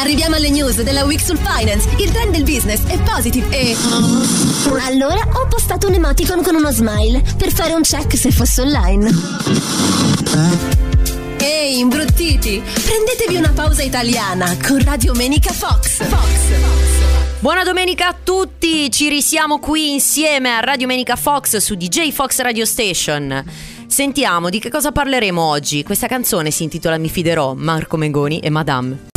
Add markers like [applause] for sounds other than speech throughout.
Arriviamo alle news della Week sul Finance, il trend del business è positive e. Allora ho postato un emoticon con uno smile per fare un check se fosse online. Ehi, imbruttiti! Prendetevi una pausa italiana con Radio Menica Fox. Fox. Buona domenica a tutti, ci risiamo qui insieme a Radio Menica Fox su DJ Fox Radio Station. Sentiamo di che cosa parleremo oggi. Questa canzone si intitola Mi fiderò, Marco Mengoni e Madame.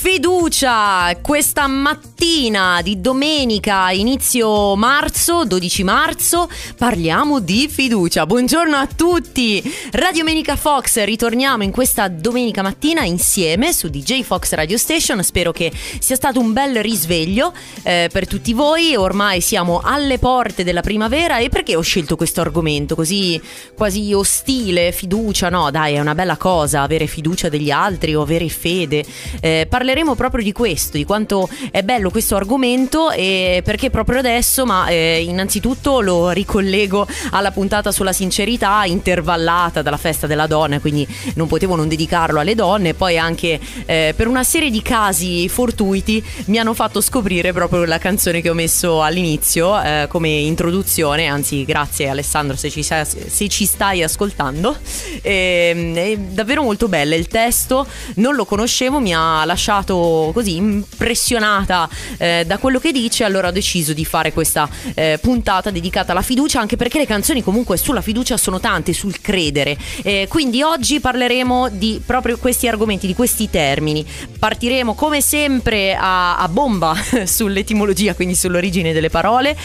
Fiducia! Questa mattina di domenica, inizio marzo, 12 marzo, parliamo di fiducia. Buongiorno a tutti! Radio Menica Fox, ritorniamo in questa domenica mattina insieme su DJ Fox Radio Station. Spero che sia stato un bel risveglio eh, per tutti voi. Ormai siamo alle porte della primavera e perché ho scelto questo argomento così quasi ostile? Fiducia, no, dai, è una bella cosa avere fiducia degli altri o avere fede. Eh, parleremo proprio di questo, di quanto è bello questo argomento e perché proprio adesso, ma eh, innanzitutto lo ricollego alla puntata sulla sincerità intervallata dalla festa della donna, quindi non potevo non dedicarlo alle donne, poi anche eh, per una serie di casi fortuiti mi hanno fatto scoprire proprio la canzone che ho messo all'inizio eh, come introduzione, anzi grazie Alessandro se ci, sei, se ci stai ascoltando, e, è davvero molto bella, il testo non lo conoscevo, mi ha lasciato così impressionata eh, da quello che dice, allora ho deciso di fare questa eh, puntata dedicata alla fiducia, anche perché le canzoni comunque sulla fiducia sono tante, sul credere. Eh, quindi oggi parleremo di proprio questi argomenti, di questi termini. Partiremo come sempre a, a bomba [laughs] sull'etimologia, quindi sull'origine delle parole,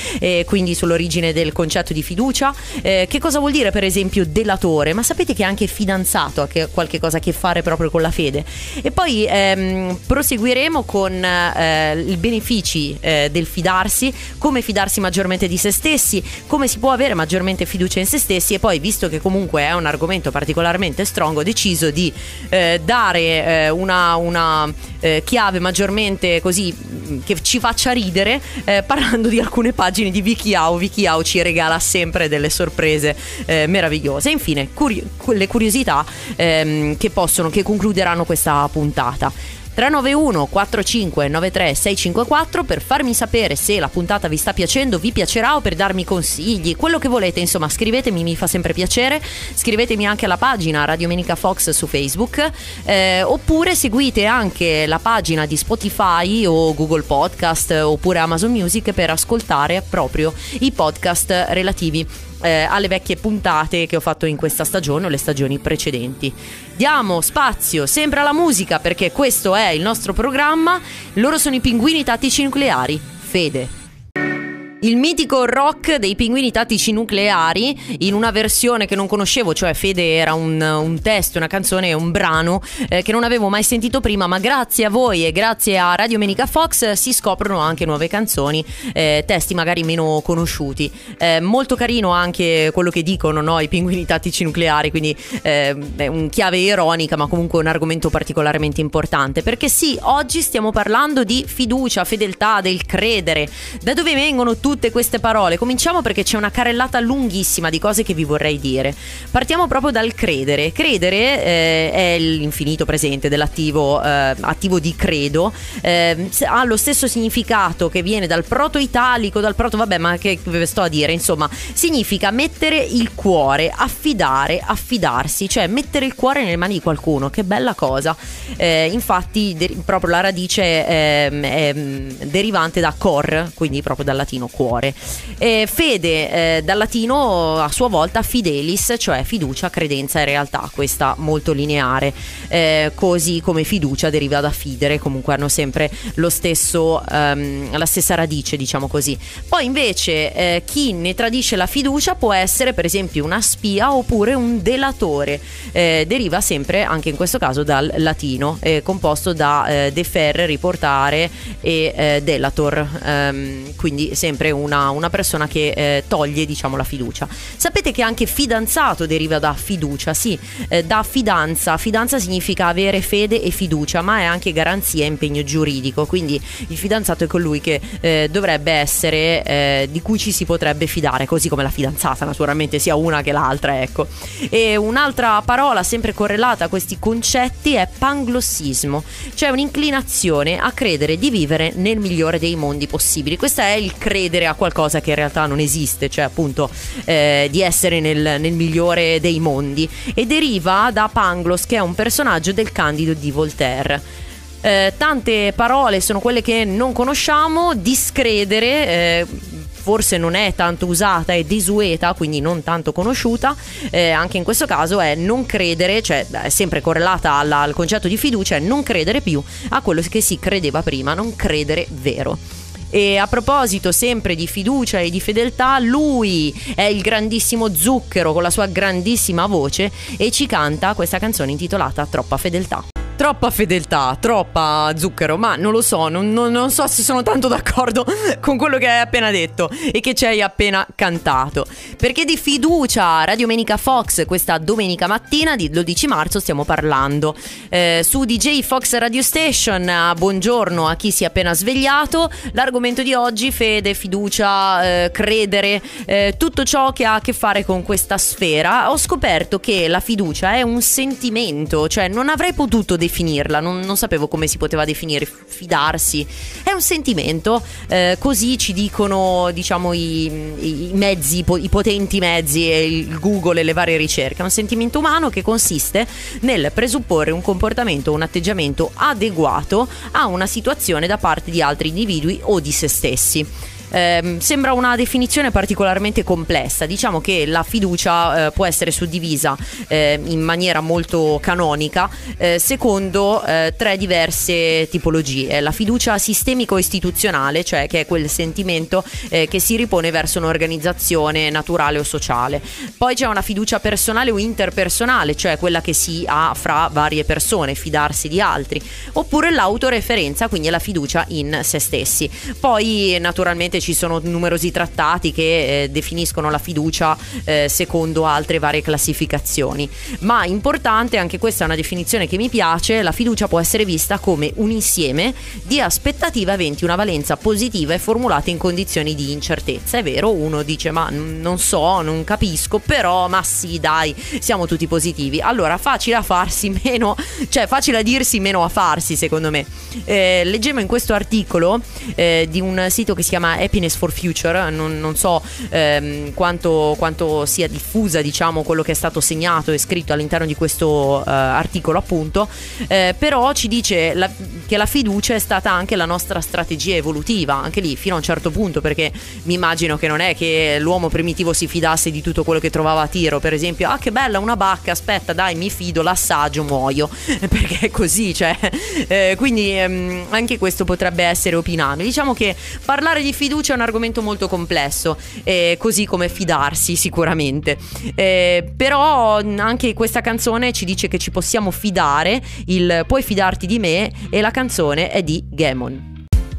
quindi sull'origine del concetto di fiducia. Eh, che cosa vuol dire per esempio delatore? Ma sapete che anche fidanzato ha qualche cosa a che fare proprio con la fede. E poi ehm, proseguiremo con eh, i benefici eh, del fidarsi, come fidarsi maggiormente di se stessi, come si può avere maggiormente fiducia in se stessi e poi visto che comunque è un argomento particolarmente strong ho deciso di eh, dare eh, una, una eh, chiave maggiormente così mm, che ci faccia ridere eh, parlando di alcune pagine di WikiHow. WikiHow ci regala sempre delle sorprese meravigliose. Infine curi- le curiosità ehm, che possono, che concluderanno questa puntata. 391 45 93 654 per farmi sapere se la puntata vi sta piacendo, vi piacerà o per darmi consigli, quello che volete, insomma scrivetemi, mi fa sempre piacere, scrivetemi anche alla pagina Radio Menica Fox su Facebook eh, oppure seguite anche la pagina di Spotify o Google Podcast oppure Amazon Music per ascoltare proprio i podcast relativi eh, alle vecchie puntate che ho fatto in questa stagione o le stagioni precedenti. Diamo spazio sempre alla musica perché questo è il nostro programma. Loro sono i pinguini tattici nucleari. Fede il mitico rock dei pinguini tattici nucleari in una versione che non conoscevo, cioè Fede era un, un testo, una canzone, un brano eh, che non avevo mai sentito prima, ma grazie a voi e grazie a Radio Menica Fox si scoprono anche nuove canzoni, eh, testi magari meno conosciuti. Eh, molto carino anche quello che dicono no, i pinguini tattici nucleari, quindi eh, è un chiave ironica, ma comunque un argomento particolarmente importante, perché sì, oggi stiamo parlando di fiducia, fedeltà, del credere, da dove vengono tutti tutte queste parole. Cominciamo perché c'è una carrellata lunghissima di cose che vi vorrei dire. Partiamo proprio dal credere. Credere eh, è l'infinito presente dell'attivo eh, attivo di credo. Eh, ha lo stesso significato che viene dal proto-italico, dal proto, vabbè, ma che sto a dire? Insomma, significa mettere il cuore, affidare, affidarsi, cioè mettere il cuore nelle mani di qualcuno. Che bella cosa. Eh, infatti, de- proprio la radice è, ehm, mm, derivante da cor, quindi proprio dal latino cuore cuore. E fede eh, dal latino a sua volta fidelis, cioè fiducia, credenza e realtà, questa molto lineare, eh, così come fiducia deriva da fidere, comunque hanno sempre stesso, ehm, la stessa radice, diciamo così. Poi invece eh, chi ne tradisce la fiducia può essere per esempio una spia oppure un delatore, eh, deriva sempre anche in questo caso dal latino, eh, composto da eh, deferre, riportare e eh, delator, ehm, quindi sempre una, una persona che eh, toglie diciamo la fiducia. Sapete che anche fidanzato deriva da fiducia, sì, eh, da fidanza, fidanza significa avere fede e fiducia, ma è anche garanzia e impegno giuridico, quindi il fidanzato è colui che eh, dovrebbe essere, eh, di cui ci si potrebbe fidare, così come la fidanzata naturalmente sia una che l'altra, ecco. E un'altra parola sempre correlata a questi concetti è panglossismo, cioè un'inclinazione a credere di vivere nel migliore dei mondi possibili. Questo è il credere a qualcosa che in realtà non esiste, cioè appunto eh, di essere nel, nel migliore dei mondi e deriva da Pangloss che è un personaggio del Candido di Voltaire. Eh, tante parole sono quelle che non conosciamo, discredere eh, forse non è tanto usata, è desueta, quindi non tanto conosciuta, eh, anche in questo caso è non credere, cioè è sempre correlata alla, al concetto di fiducia, è non credere più a quello che si credeva prima, non credere vero. E a proposito sempre di fiducia e di fedeltà, lui è il grandissimo zucchero con la sua grandissima voce e ci canta questa canzone intitolata Troppa fedeltà. Troppa fedeltà, troppa zucchero, ma non lo so, non, non, non, so se sono tanto d'accordo [laughs] con quello che hai appena detto e che ci hai appena cantato. Perché di fiducia, Radio Domenica Fox, questa domenica mattina di 12 marzo stiamo parlando. Eh, su DJ Fox Radio Station, buongiorno a chi si è appena svegliato. L'argomento di oggi, fede, fiducia, eh, credere, eh, tutto ciò che ha a che fare con questa sfera. Ho scoperto che la fiducia è un sentimento, cioè non avrei potuto definirla, non, non, sapevo come si poteva definire, fidarsi. È un sentimento, eh, così ci dicono diciamo i, i mezzi, i potenti mezzi il Google e le varie ricerche. È un sentimento umano che consiste nel presupporre un comportamento o un atteggiamento adeguato a una situazione da parte di altri individui o di se stessi. Eh, sembra una definizione particolarmente complessa. Diciamo che la fiducia eh, può essere suddivisa eh, in maniera molto canonica eh, secondo eh, tre diverse tipologie. La fiducia sistemico-istituzionale, cioè che è quel sentimento eh, che si ripone verso un'organizzazione naturale o sociale. Poi c'è una fiducia personale o interpersonale, cioè quella che si ha fra varie persone, fidarsi di altri. Oppure l'autoreferenza, quindi la fiducia in se stessi. Poi naturalmente ci sono numerosi trattati che eh, definiscono la fiducia eh, secondo altre varie classificazioni. Ma importante, anche questa è una definizione che mi piace, la fiducia può essere vista come un insieme di aspettative aventi una valenza positiva e formulate in condizioni di incertezza. È vero, uno dice ma non so, non capisco, però ma sì dai, siamo tutti positivi. Allora facile a farsi [laughs] meno, cioè facile a dirsi meno a farsi secondo me. Eh, leggevo in questo articolo eh, di un sito che si chiama Happiness for Future, non, non so ehm, quanto, quanto, sia diffusa diciamo quello che è stato segnato e scritto all'interno di questo eh, articolo appunto, eh, però ci dice la, che la fiducia è stata anche la nostra strategia evolutiva, anche lì fino a un certo punto perché mi immagino che non è che l'uomo primitivo si fidasse di tutto quello che trovava a tiro, per esempio, ah che bella una bacca, aspetta dai mi fido, l'assaggio, muoio, [laughs] perché è così, cioè, eh, quindi ehm, anche questo potrebbe essere opinabile. Diciamo che parlare di fiducia fiducia è un argomento molto complesso, eh, così come fidarsi sicuramente. Eh, però anche questa canzone ci dice che ci possiamo fidare, il Puoi fidarti di me e la canzone è di Gamon.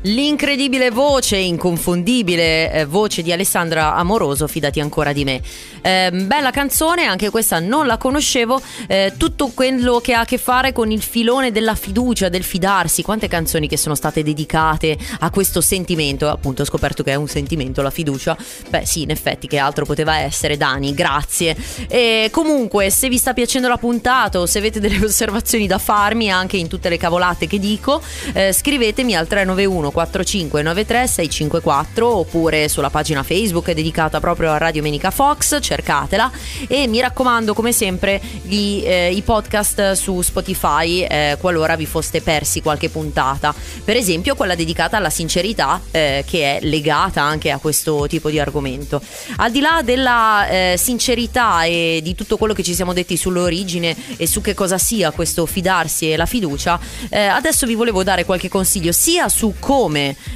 L'incredibile voce, inconfondibile eh, voce di Alessandra Amoroso, fidati ancora di me. Eh, bella canzone, anche questa non la conoscevo. Eh, tutto quello che ha a che fare con il filone della fiducia, del fidarsi. Quante canzoni che sono state dedicate a questo sentimento. Appunto, ho scoperto che è un sentimento, la fiducia. Beh, sì, in effetti, che altro poteva essere. Dani, grazie. E comunque, se vi sta piacendo la puntata o se avete delle [laughs] osservazioni da farmi anche in tutte le cavolate che dico, eh, scrivetemi al 391 145 93 654 oppure sulla pagina Facebook dedicata proprio a Radio Menica Fox, cercatela e mi raccomando come sempre gli, eh, i podcast su Spotify eh, qualora vi foste persi qualche puntata, per esempio quella dedicata alla sincerità eh, che è legata anche a questo tipo di argomento. Al di là della eh, sincerità e di tutto quello che ci siamo detti sull'origine e su che cosa sia questo fidarsi e la fiducia, eh, adesso vi volevo dare qualche consiglio sia su come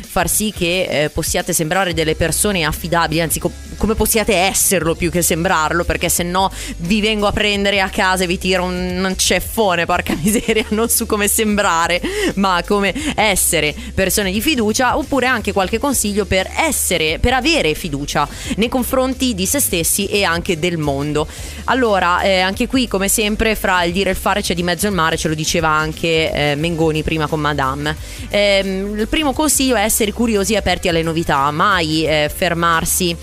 far sì che eh, possiate sembrare delle persone affidabili, anzi co- come possiate esserlo più che sembrarlo, perché se no vi vengo a prendere a casa e vi tiro un, ceffone, porca [laughs] miseria, non su come sembrare, ma come essere persone di fiducia, oppure anche qualche consiglio per essere, per avere fiducia nei confronti di se stessi e anche del mondo. Allora, eh, anche qui, come sempre, fra il dire e il fare c'è di mezzo il mare, ce lo diceva anche eh, Mengoni prima con Madame. Eh, il primo consiglio è essere curiosi e aperti alle novità, mai eh, fermarsi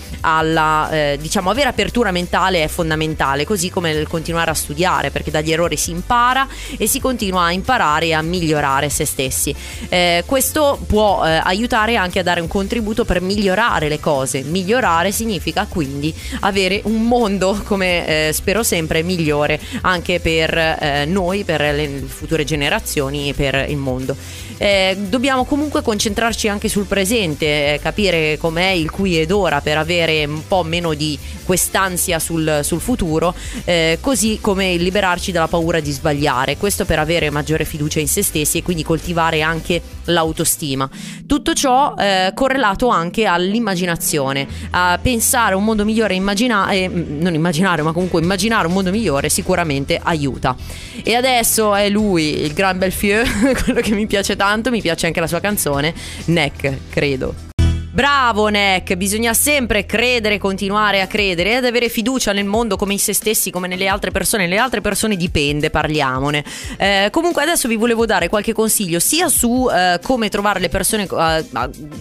alla, eh, diciamo, avere apertura mentale è fondamentale, così come il continuare a studiare, perché dagli errori si impara e si continua a imparare e a migliorare se stessi. Eh, questo può aiutare anche a dare un contributo per migliorare le cose. Migliorare significa quindi avere un mondo, come spero sempre, migliore anche per noi, per le future generazioni e per il mondo. Eh, dobbiamo comunque concentrarci anche sul presente, eh, capire com'è il qui ed ora per avere un po' meno di quest'ansia sul, sul futuro, eh, così come liberarci dalla paura di sbagliare, questo per avere maggiore fiducia in se stessi e quindi coltivare anche l'autostima. Tutto ciò eh, correlato anche all'immaginazione, a pensare un mondo migliore, immaginare, non immaginare ma comunque immaginare un mondo migliore sicuramente aiuta. E adesso è lui, il Gran Belfieu, [laughs] quello che mi piace tanto, mi piace anche la sua canzone, Neck, credo. Bravo Neck, bisogna sempre credere, continuare a credere ed avere fiducia nel mondo come in se stessi, come nelle altre persone. Le altre persone dipende, parliamone. Eh, comunque adesso vi volevo dare qualche consiglio sia su eh, come trovare le persone, eh,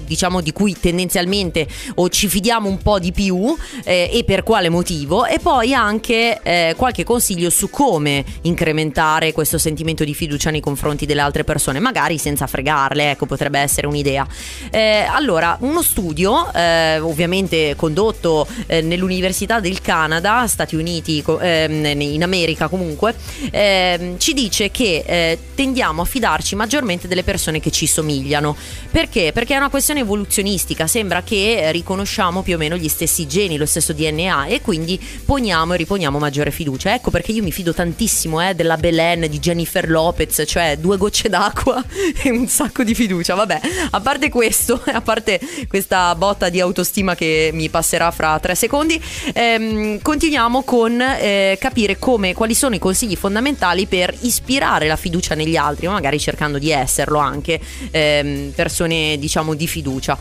diciamo, di cui tendenzialmente o ci fidiamo un po' di più eh, e per quale motivo, e poi anche eh, qualche consiglio su come incrementare questo sentimento di fiducia nei confronti delle altre persone, magari senza fregarle, ecco, potrebbe essere un'idea. Eh, allora, uno studio, eh, ovviamente condotto eh, nell'Università del Canada, Stati Uniti, eh, in America comunque, ehm, ci dice che eh, tendiamo a fidarci maggiormente delle persone che ci somigliano. Perché? Perché è una questione evoluzionistica, sembra che riconosciamo più o meno gli stessi geni, lo stesso DNA e quindi poniamo e riponiamo maggiore fiducia. Ecco perché io mi fido tantissimo eh, della Belen, di Jennifer Lopez, cioè due gocce d'acqua [laughs] e un sacco di fiducia. Vabbè, a parte questo, [laughs] a parte questa botta di autostima che mi passerà fra tre secondi. Ehm, continuiamo con eh, capire come, quali sono i consigli fondamentali per ispirare la fiducia negli altri, magari cercando di esserlo anche ehm, persone diciamo di fiducia.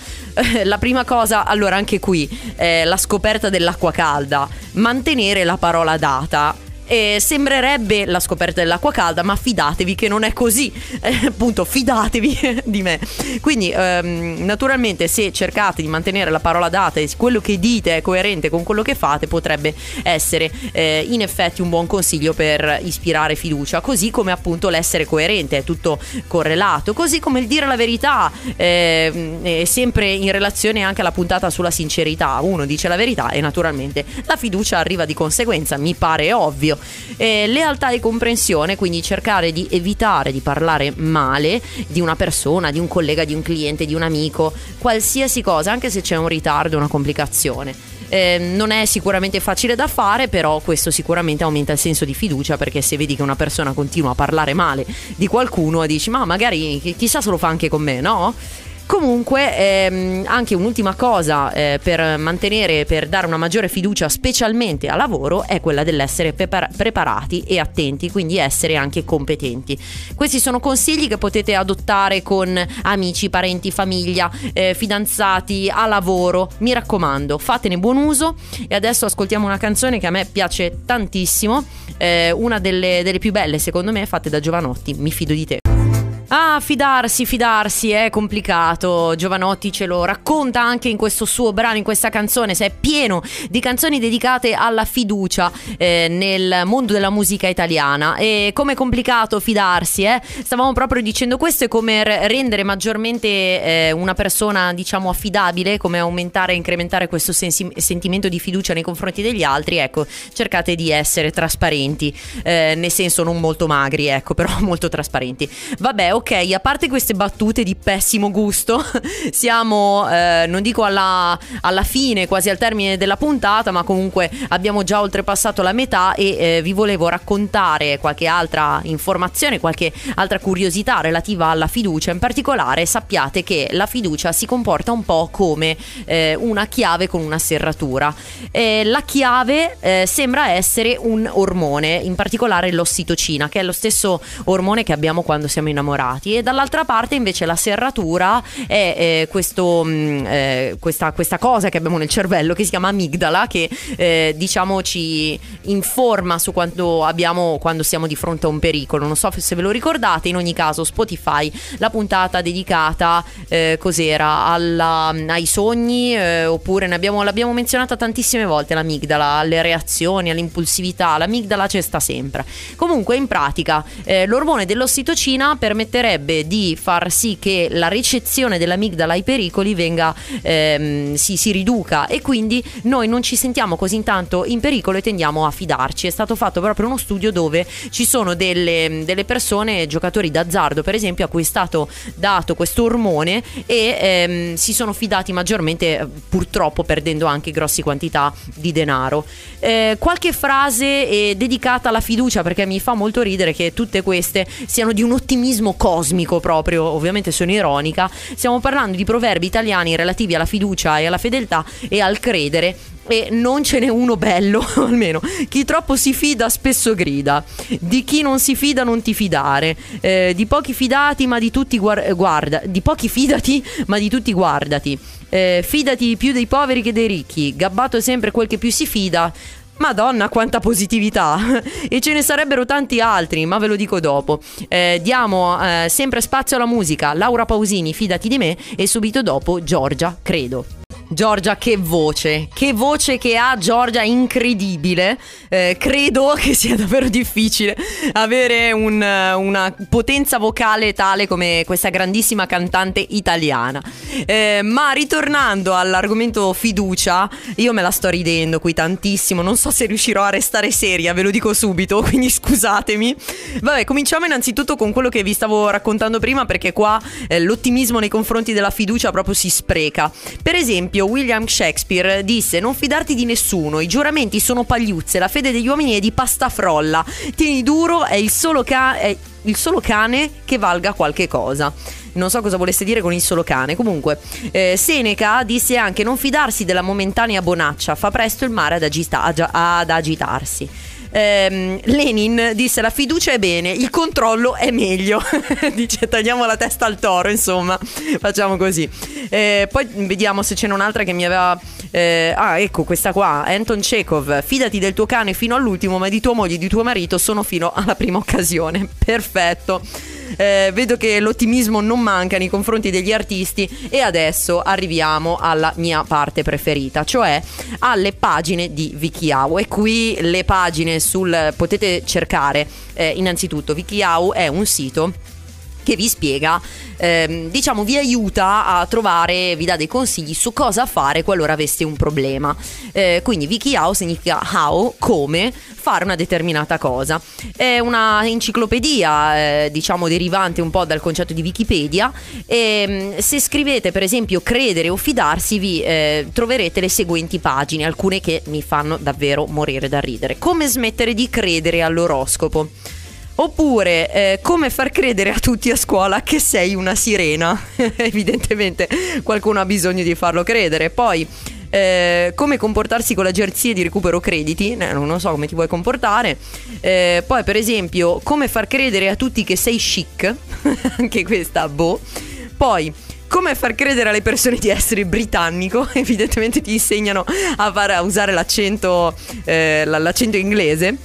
la prima cosa, allora anche qui, eh, la scoperta dell'acqua calda, mantenere la parola data eh, sembrerebbe la scoperta dell'acqua calda, ma fidatevi che non è così. Eh, appunto, fidatevi [laughs] di me. Quindi, ehm, naturalmente, se cercate di mantenere la parola data e quello che dite è coerente con quello che fate, potrebbe essere eh, in effetti un buon consiglio per ispirare fiducia. Così come appunto l'essere coerente, è tutto correlato. Così come il dire la verità, eh, è sempre in relazione anche alla puntata sulla sincerità. Uno dice la verità e naturalmente la fiducia arriva di conseguenza, mi pare ovvio meglio. Eh, lealtà e comprensione, quindi cercare di evitare di parlare male di una persona, di un collega, di un cliente, di un amico, qualsiasi cosa, anche se c'è un ritardo, una complicazione. Eh, non è sicuramente facile da fare, però questo sicuramente aumenta il senso di fiducia perché se vedi che una persona continua a parlare male di qualcuno dici ma magari chissà se lo fa anche con me, no? Comunque, ehm, anche un'ultima cosa eh, per mantenere, per dare una maggiore fiducia, specialmente al lavoro, è quella dell'essere prepar- preparati e attenti, quindi essere anche competenti. Questi sono consigli che potete adottare con amici, parenti, famiglia, eh, fidanzati, a lavoro. Mi raccomando, fatene buon uso. E adesso ascoltiamo una canzone che a me piace tantissimo, eh, una delle, delle più belle, secondo me, fatte da Giovanotti. Mi fido di te. Ah, fidarsi, fidarsi è complicato. Giovanotti ce lo racconta anche in questo suo brano, in questa canzone. Se è pieno di canzoni dedicate alla fiducia eh, nel mondo della musica italiana. E come è complicato fidarsi, eh? Stavamo proprio dicendo questo e come rendere maggiormente eh, una persona, diciamo, affidabile, come aumentare e incrementare questo sensi- sentimento di fiducia nei confronti degli altri. Ecco, cercate di essere trasparenti, eh, nel senso non molto magri, ecco, però [laughs] molto trasparenti. Vabbè, ok ok, a parte queste battute di pessimo gusto, [laughs] siamo, eh, non dico alla, alla, fine, quasi al termine della puntata, ma comunque abbiamo già oltrepassato la metà e eh, vi volevo raccontare qualche altra informazione, qualche altra curiosità relativa alla fiducia. In particolare sappiate che la fiducia si comporta un po' come eh, una chiave con una serratura. la chiave eh, sembra essere un ormone, in particolare l'ossitocina, che è lo stesso ormone che abbiamo quando siamo innamorati quadrati e dall'altra parte invece la serratura è eh, questo, mh, mm, eh, questa, questa, cosa che abbiamo nel cervello che si chiama amigdala che eh, diciamo ci informa su quanto abbiamo quando siamo di fronte a un pericolo. Non so se ve lo ricordate, in ogni caso Spotify, la puntata dedicata eh, cos'era alla, ai sogni oppure abbiamo, l'abbiamo menzionata tantissime volte l'amigdala, alle reazioni, all'impulsività, l'amigdala c'è sta sempre. Comunque in pratica l'ormone dell'ossitocina permetterà permetterebbe di far sì che la ricezione dell'amigdala ai pericoli venga, ehm, si, si riduca e quindi noi non ci sentiamo così intanto in pericolo e tendiamo a fidarci. È stato fatto proprio uno studio dove ci sono delle, delle persone, giocatori d'azzardo per esempio, a cui è stato dato questo ormone e ehm, si sono fidati maggiormente, purtroppo perdendo anche grosse quantità di denaro. Eh, qualche frase eh, dedicata alla fiducia perché mi fa molto ridere che tutte queste siano di un ottimismo cosmico proprio, ovviamente sono ironica, stiamo parlando di proverbi italiani relativi alla fiducia e alla fedeltà e al credere e non ce n'è uno bello, [laughs] almeno chi troppo si fida spesso grida, di chi non si fida non ti fidare, eh, di pochi fidati ma di tutti guar- guarda, di pochi fidati ma di tutti guardati, eh, fidati più dei poveri che dei ricchi, gabbato è sempre quel che più si fida, Madonna, quanta positività! e ce ne sarebbero tanti altri, ma ve lo dico dopo. Eh, diamo eh, sempre spazio alla musica. Laura Pausini, fidati di me, e subito dopo Giorgia, credo. Giorgia, che voce, che voce che ha Giorgia, incredibile. Eh, credo [laughs] che sia davvero difficile avere un, una potenza vocale tale come questa grandissima cantante italiana. Eh, ma ritornando all'argomento fiducia, io me la sto ridendo qui tantissimo, non so se riuscirò a restare seria, ve lo dico subito, [laughs] quindi scusatemi. Vabbè, cominciamo innanzitutto con quello che vi stavo raccontando prima perché qua eh, l'ottimismo nei confronti della fiducia proprio si spreca. Per esempio, esempio, William Shakespeare disse: Non fidarti di nessuno, i giuramenti sono pagliuzze, la fede degli uomini è di pasta frolla. Tieni duro, è il solo, ca- è il solo cane che valga qualche cosa non so cosa volesse dire con il solo cane. Comunque, eh, Seneca disse anche: Non fidarsi della momentanea bonaccia, fa presto il mare ad, agita- ad agitarsi ehm, Lenin disse la fiducia è bene, il controllo è meglio. [laughs] Dice tagliamo la testa al toro, insomma, facciamo così. Eh, poi vediamo se c'è un'altra che mi aveva... Eh, ah, ecco questa qua, Anton Chekhov, fidati del tuo cane fino all'ultimo, ma di tua moglie e di tuo marito sono fino alla prima occasione. Perfetto eh, vedo che l'ottimismo non manca nei confronti degli artisti e adesso arriviamo alla mia parte preferita, cioè alle pagine di Wikiau e qui le pagine sul potete cercare eh, innanzitutto Wikiau è un sito che vi spiega, ehm, diciamo, vi aiuta a trovare, vi dà dei consigli su cosa fare qualora aveste un problema. Eh, quindi WikiHow significa how, come fare una determinata cosa. È una enciclopedia, eh, diciamo, derivante un po' dal concetto di Wikipedia e ehm, se scrivete per esempio credere o fidarsi vi eh, troverete le seguenti pagine, alcune che mi fanno davvero morire da ridere. Come smettere di credere all'oroscopo? Oppure eh, come far credere a tutti a scuola che sei una sirena. [laughs] Evidentemente qualcuno ha bisogno di farlo credere. Poi eh, come comportarsi con l'agenzia di recupero crediti, eh, non so come ti vuoi comportare. Eh, poi per esempio come far credere a tutti che sei chic, [laughs] anche questa boh. Poi come far credere alle persone di essere britannico, [laughs] evidentemente ti insegnano a, far, a usare l'accento, eh, l'accento inglese.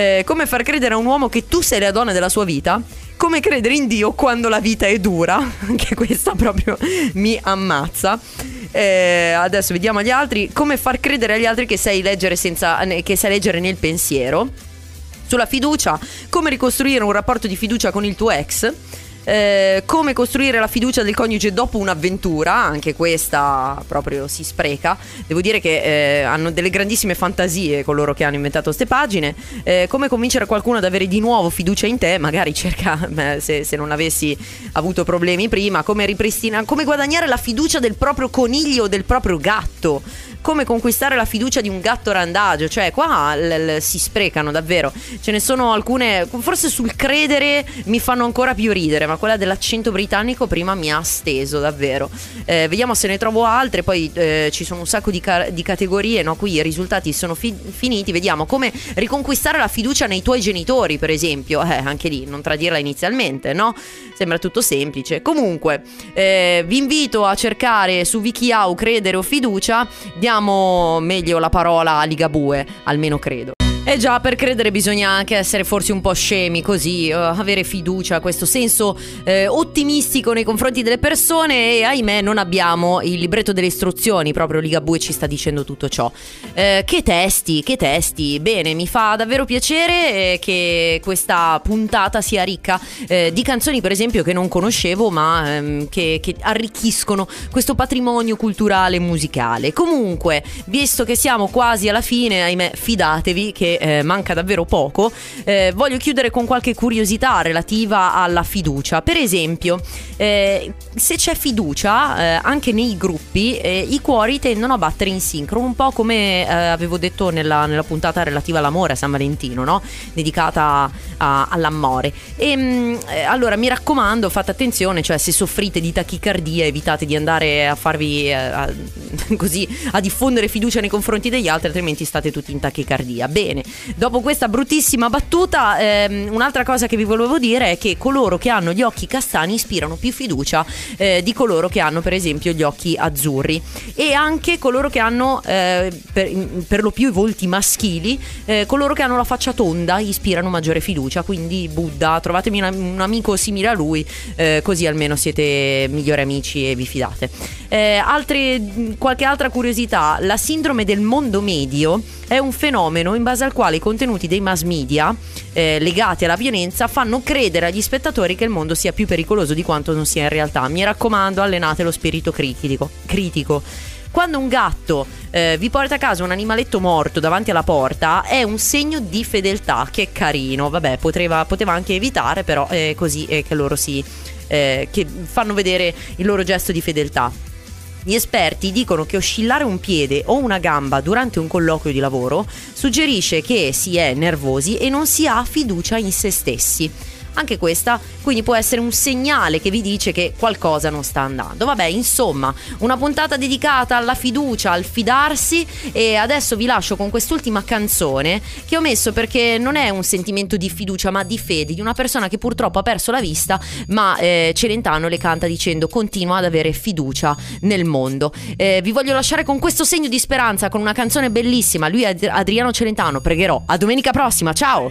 Eh, come far credere a un uomo che tu sei la donna della sua vita, come credere in Dio quando la vita è dura, [laughs] anche questa proprio mi ammazza. Eh, adesso vediamo gli altri, come far credere agli altri che sai leggere, senza, che sai leggere nel pensiero. Sulla fiducia, come ricostruire un rapporto di fiducia con il tuo ex. Eh, come costruire la fiducia del coniuge dopo un'avventura, anche questa proprio si spreca. Devo dire che eh, hanno delle grandissime fantasie coloro che hanno inventato queste pagine. Eh, come convincere qualcuno ad avere di nuovo fiducia in te, magari cerca, [laughs] se, se, non avessi avuto problemi prima, come come guadagnare la fiducia del proprio coniglio o del proprio gatto come conquistare la fiducia di un gatto randagio. Cioè, qua l- l- si sprecano davvero. Ce ne sono alcune. Forse sul credere mi fanno ancora più ridere, ma quella dell'accento britannico prima mi ha steso davvero. Eh, vediamo se ne trovo altre. Poi eh, ci sono un sacco di, ca- di categorie. No? Qui i risultati sono fi- finiti. Vediamo come riconquistare la fiducia nei tuoi genitori, per esempio. Eh, anche lì, non tradirla inizialmente, no? Sembra tutto semplice. Comunque, eh, vi invito a cercare su WikiHow credere o fiducia. Diamo meglio la parola Ligabue, almeno credo. Eh già, per credere bisogna anche essere forse un po' scemi, così, uh, avere fiducia, questo senso eh, ottimistico nei confronti delle persone e ahimè non abbiamo il libretto delle istruzioni, proprio Ligabue ci sta dicendo tutto ciò. Eh, che testi, che testi, bene, mi fa davvero piacere eh, che questa puntata sia ricca eh, di canzoni per esempio che non conoscevo ma ehm, che, che arricchiscono questo patrimonio culturale e musicale. Comunque, visto che siamo quasi alla fine, ahimè, fidatevi che eh, manca davvero poco, eh, voglio chiudere con qualche curiosità relativa alla fiducia. Per esempio, eh, se c'è fiducia eh, anche nei gruppi, eh, i cuori tendono a battere in sincrono, un po' come eh, avevo detto nella, nella, puntata relativa all'amore a San Valentino, no? dedicata a, all'amore. E mh, allora mi raccomando, fate attenzione, cioè se soffrite di tachicardia evitate di andare a farvi a, [laughs] così a diffondere fiducia nei confronti degli altri, altrimenti state tutti in tachicardia. Bene, dopo questa bruttissima battuta, ehm, un'altra cosa che vi volevo dire è che coloro che hanno gli occhi castani ispirano più fiducia eh, di coloro che hanno, per esempio, gli occhi azzurri. E anche coloro che hanno, eh, per, per, lo più i volti maschili, eh, coloro che hanno la faccia tonda ispirano maggiore fiducia. Quindi, Buddha, trovatemi un, un amico simile a lui, eh, così almeno siete migliori amici e vi fidate. Eh, altre, qualche altra curiosità: la sindrome del mondo medio è un fenomeno in base al quale i contenuti dei mass media eh, legati alla violenza fanno credere agli spettatori che il mondo sia più pericoloso di quanto non sia in realtà. Mi raccomando, allenate lo spirito critico. critico. Quando un gatto eh, vi porta a casa un animaletto morto davanti alla porta è un segno di fedeltà, che è carino. Vabbè, poteva, poteva anche evitare, però è così che loro si... Eh, che fanno vedere il loro gesto di fedeltà. Gli esperti dicono che oscillare un piede o una gamba durante un colloquio di lavoro suggerisce che si è nervosi e non si ha fiducia in se stessi. Anche questa quindi può essere un segnale che vi dice che qualcosa non sta andando. Vabbè, insomma, una puntata dedicata alla fiducia, al fidarsi e adesso vi lascio con quest'ultima canzone che ho messo perché non è un sentimento di fiducia ma di fede di una persona che purtroppo ha perso la vista ma eh, Celentano le canta dicendo continua ad avere fiducia nel mondo. Eh, vi voglio lasciare con questo segno di speranza con una canzone bellissima. Lui è Adriano Celentano, pregherò. A domenica prossima, ciao!